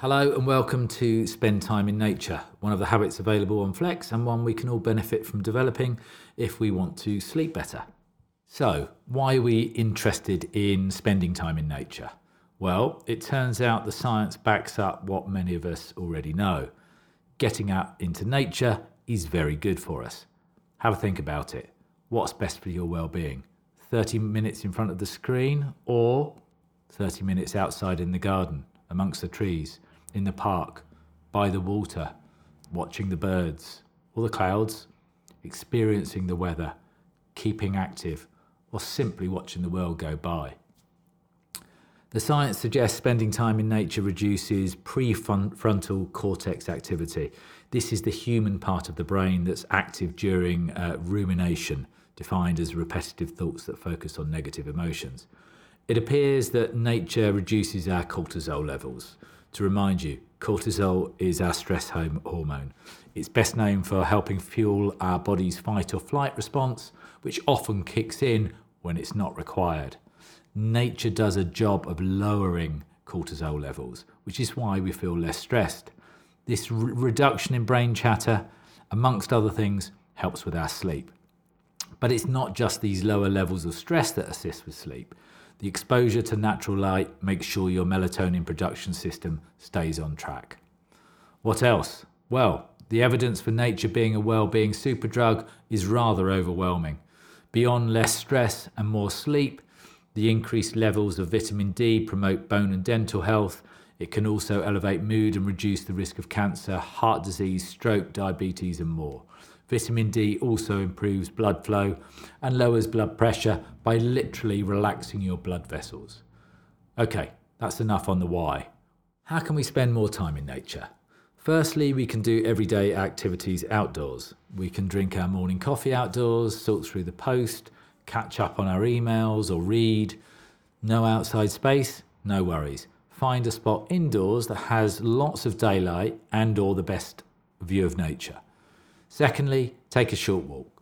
Hello and welcome to Spend Time in Nature, one of the habits available on Flex and one we can all benefit from developing if we want to sleep better. So, why are we interested in spending time in nature? Well, it turns out the science backs up what many of us already know. Getting out into nature is very good for us. Have a think about it. What's best for your well-being? 30 minutes in front of the screen or 30 minutes outside in the garden amongst the trees? In the park, by the water, watching the birds or the clouds, experiencing the weather, keeping active, or simply watching the world go by. The science suggests spending time in nature reduces prefrontal cortex activity. This is the human part of the brain that's active during uh, rumination, defined as repetitive thoughts that focus on negative emotions. It appears that nature reduces our cortisol levels, to remind you, cortisol is our stress hormone. It's best known for helping fuel our body's fight or flight response, which often kicks in when it's not required. Nature does a job of lowering cortisol levels, which is why we feel less stressed. This re- reduction in brain chatter, amongst other things, helps with our sleep. But it's not just these lower levels of stress that assist with sleep. The exposure to natural light makes sure your melatonin production system stays on track. What else? Well, the evidence for nature being a well-being superdrug is rather overwhelming. Beyond less stress and more sleep, the increased levels of vitamin D promote bone and dental health. It can also elevate mood and reduce the risk of cancer, heart disease, stroke, diabetes, and more. Vitamin D also improves blood flow and lowers blood pressure by literally relaxing your blood vessels. Okay, that's enough on the why. How can we spend more time in nature? Firstly, we can do everyday activities outdoors. We can drink our morning coffee outdoors, sort through the post, catch up on our emails or read. No outside space? No worries. Find a spot indoors that has lots of daylight and or the best view of nature. Secondly, take a short walk.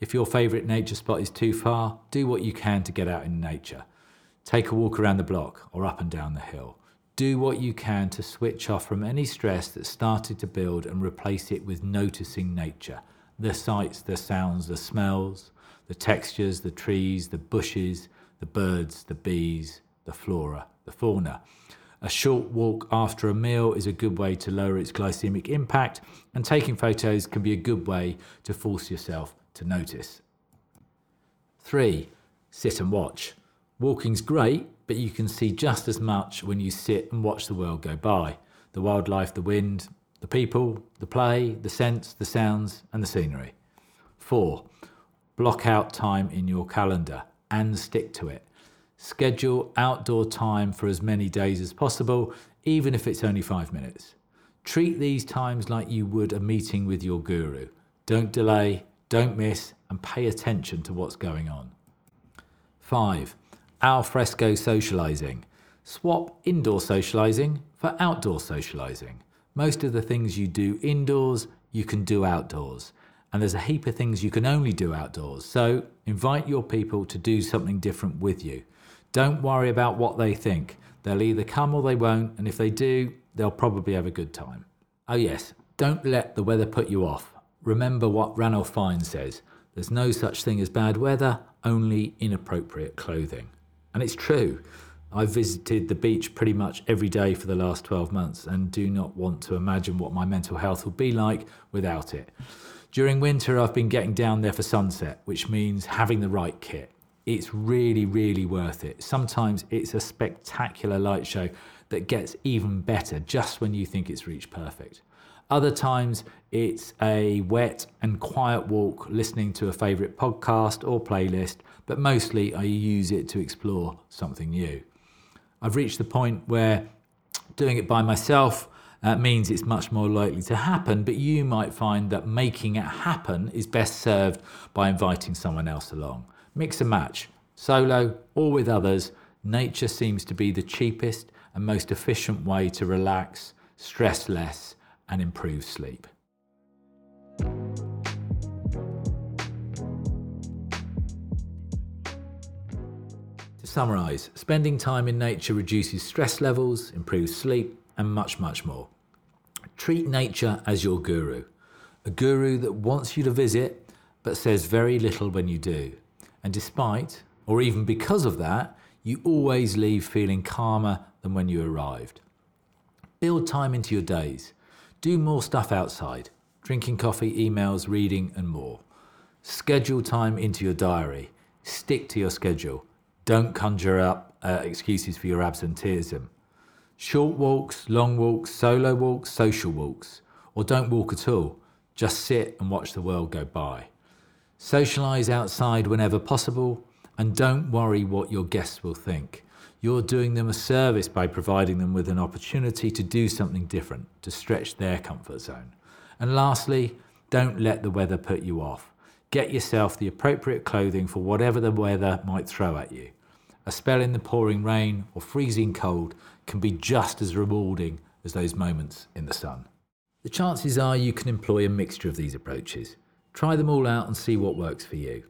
If your favourite nature spot is too far, do what you can to get out in nature. Take a walk around the block or up and down the hill. Do what you can to switch off from any stress that started to build and replace it with noticing nature the sights, the sounds, the smells, the textures, the trees, the bushes, the birds, the bees, the flora, the fauna. A short walk after a meal is a good way to lower its glycemic impact, and taking photos can be a good way to force yourself to notice. Three, sit and watch. Walking's great, but you can see just as much when you sit and watch the world go by the wildlife, the wind, the people, the play, the scents, the sounds, and the scenery. Four, block out time in your calendar and stick to it. Schedule outdoor time for as many days as possible, even if it's only five minutes. Treat these times like you would a meeting with your guru. Don't delay, don't miss, and pay attention to what's going on. 5. Al fresco socializing. Swap indoor socializing for outdoor socializing. Most of the things you do indoors, you can do outdoors. And there's a heap of things you can only do outdoors. So invite your people to do something different with you. Don't worry about what they think. They'll either come or they won't, and if they do, they'll probably have a good time. Oh, yes, don't let the weather put you off. Remember what Ranulph Fiennes says there's no such thing as bad weather, only inappropriate clothing. And it's true. I've visited the beach pretty much every day for the last 12 months and do not want to imagine what my mental health will be like without it. During winter, I've been getting down there for sunset, which means having the right kit it's really, really worth it. Sometimes it's a spectacular light show that gets even better just when you think it's reached perfect. Other times it's a wet and quiet walk listening to a favourite podcast or playlist, but mostly I use it to explore something new. I've reached the point where doing it by myself uh, means it's much more likely to happen, but you might find that making it happen is best served by inviting someone else along. Mix and match, solo or with others, nature seems to be the cheapest and most efficient way to relax, stress less, and improve sleep. To summarise, spending time in nature reduces stress levels, improves sleep, and much, much more. Treat nature as your guru, a guru that wants you to visit but says very little when you do. And despite, or even because of that, you always leave feeling calmer than when you arrived. Build time into your days. Do more stuff outside drinking coffee, emails, reading, and more. Schedule time into your diary. Stick to your schedule. Don't conjure up uh, excuses for your absenteeism. Short walks, long walks, solo walks, social walks, or don't walk at all. Just sit and watch the world go by. Socialise outside whenever possible, and don't worry what your guests will think. You're doing them a service by providing them with an opportunity to do something different, to stretch their comfort zone. And lastly, don't let the weather put you off. Get yourself the appropriate clothing for whatever the weather might throw at you. A spell in the pouring rain or freezing cold can be just as rewarding as those moments in the sun. The chances are you can employ a mixture of these approaches. Try them all out and see what works for you.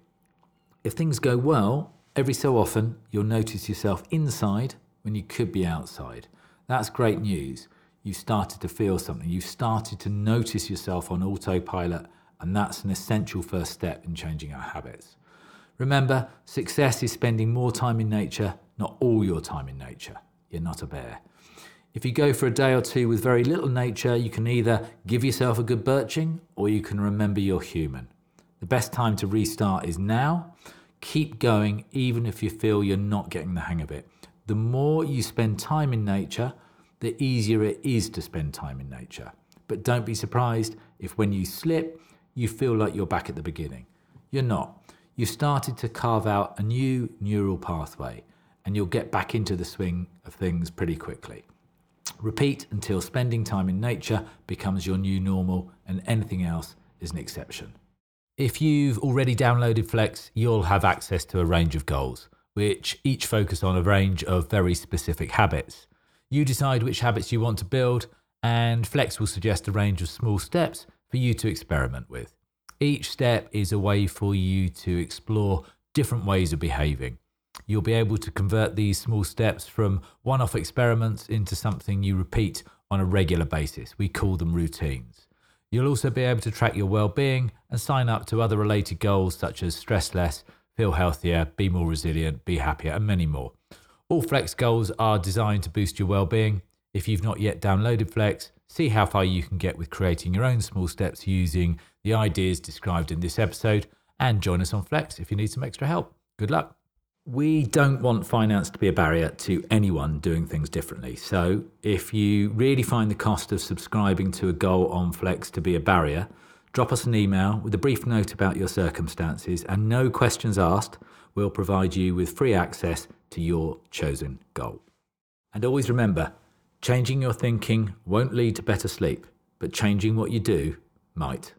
If things go well, every so often you'll notice yourself inside when you could be outside. That's great news you've started to feel something. You've started to notice yourself on autopilot, and that's an essential first step in changing our habits. Remember, success is spending more time in nature, not all your time in nature. You're not a bear. If you go for a day or two with very little nature, you can either give yourself a good birching or you can remember you're human. The best time to restart is now. Keep going even if you feel you're not getting the hang of it. The more you spend time in nature, the easier it is to spend time in nature. But don't be surprised if when you slip, you feel like you're back at the beginning. You're not. You've started to carve out a new neural pathway and you'll get back into the swing of things pretty quickly. Repeat until spending time in nature becomes your new normal and anything else is an exception. If you've already downloaded Flex, you'll have access to a range of goals, which each focus on a range of very specific habits. You decide which habits you want to build, and Flex will suggest a range of small steps for you to experiment with. Each step is a way for you to explore different ways of behaving. You'll be able to convert these small steps from one off experiments into something you repeat on a regular basis. We call them routines. You'll also be able to track your well being and sign up to other related goals such as stress less, feel healthier, be more resilient, be happier, and many more. All Flex goals are designed to boost your well-being. If you've not yet downloaded Flex, see how far you can get with creating your own small steps using the ideas described in this episode and join us on Flex if you need some extra help. Good luck. We don't want finance to be a barrier to anyone doing things differently. So, if you really find the cost of subscribing to a goal on Flex to be a barrier, drop us an email with a brief note about your circumstances and no questions asked. We'll provide you with free access to your chosen goal. And always remember changing your thinking won't lead to better sleep, but changing what you do might.